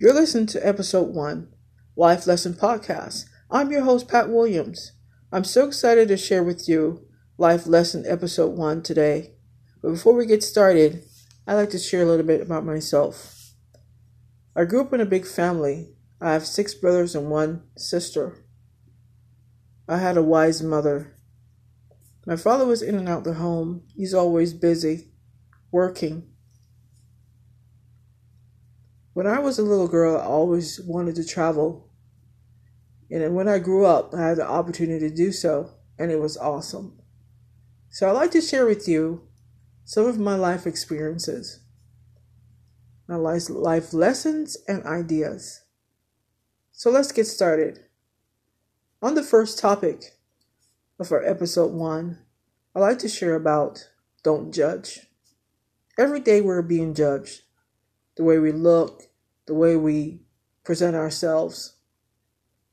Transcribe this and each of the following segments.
You're listening to episode one, Life Lesson Podcast. I'm your host, Pat Williams. I'm so excited to share with you Life Lesson episode one today. But before we get started, I'd like to share a little bit about myself. I grew up in a big family. I have six brothers and one sister. I had a wise mother. My father was in and out the home. He's always busy, working. When I was a little girl, I always wanted to travel. And when I grew up, I had the opportunity to do so, and it was awesome. So I'd like to share with you some of my life experiences, my life, lessons, and ideas. So let's get started. On the first topic of our episode one, I'd like to share about don't judge. Every day we're being judged. The way we look, the way we present ourselves,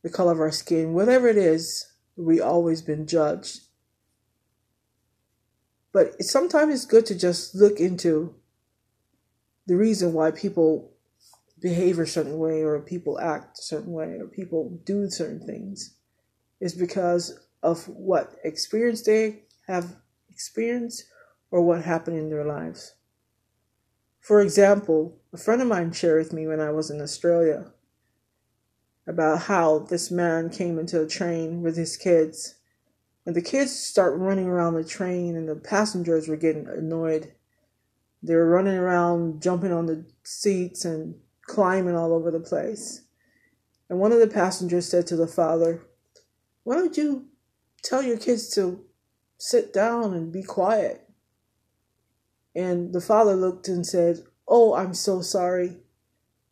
the color of our skin, whatever it is, we always been judged. But sometimes it's good to just look into the reason why people behave a certain way or people act a certain way or people do certain things is because of what experience they have experienced or what happened in their lives. For example, a friend of mine shared with me when I was in Australia about how this man came into a train with his kids. And the kids start running around the train, and the passengers were getting annoyed. They were running around, jumping on the seats, and climbing all over the place. And one of the passengers said to the father, Why don't you tell your kids to sit down and be quiet? And the father looked and said, Oh, I'm so sorry.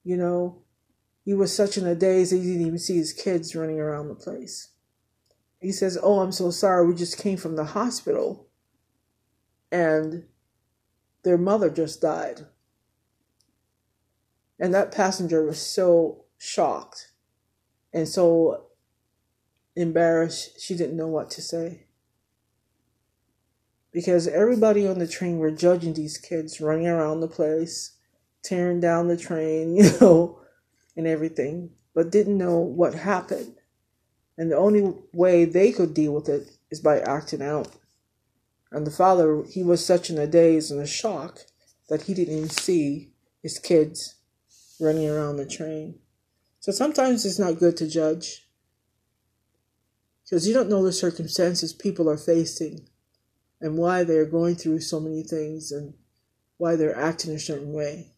You know, he was such in a daze that he didn't even see his kids running around the place. He says, Oh, I'm so sorry. We just came from the hospital and their mother just died. And that passenger was so shocked and so embarrassed, she didn't know what to say because everybody on the train were judging these kids running around the place, tearing down the train, you know, and everything, but didn't know what happened. And the only way they could deal with it is by acting out. And the father, he was such in a daze and a shock that he didn't even see his kids running around the train. So sometimes it's not good to judge because you don't know the circumstances people are facing and why they're going through so many things and why they're acting a certain way.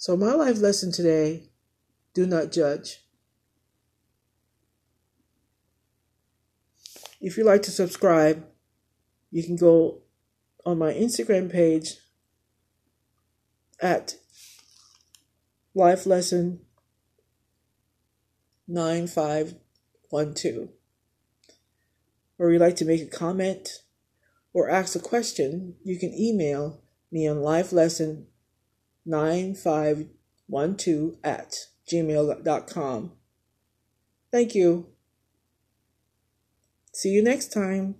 So, my life lesson today do not judge. If you'd like to subscribe, you can go on my Instagram page at life lesson 9512 or you'd like to make a comment or ask a question, you can email me on lifelesson9512 at gmail.com. Thank you. See you next time.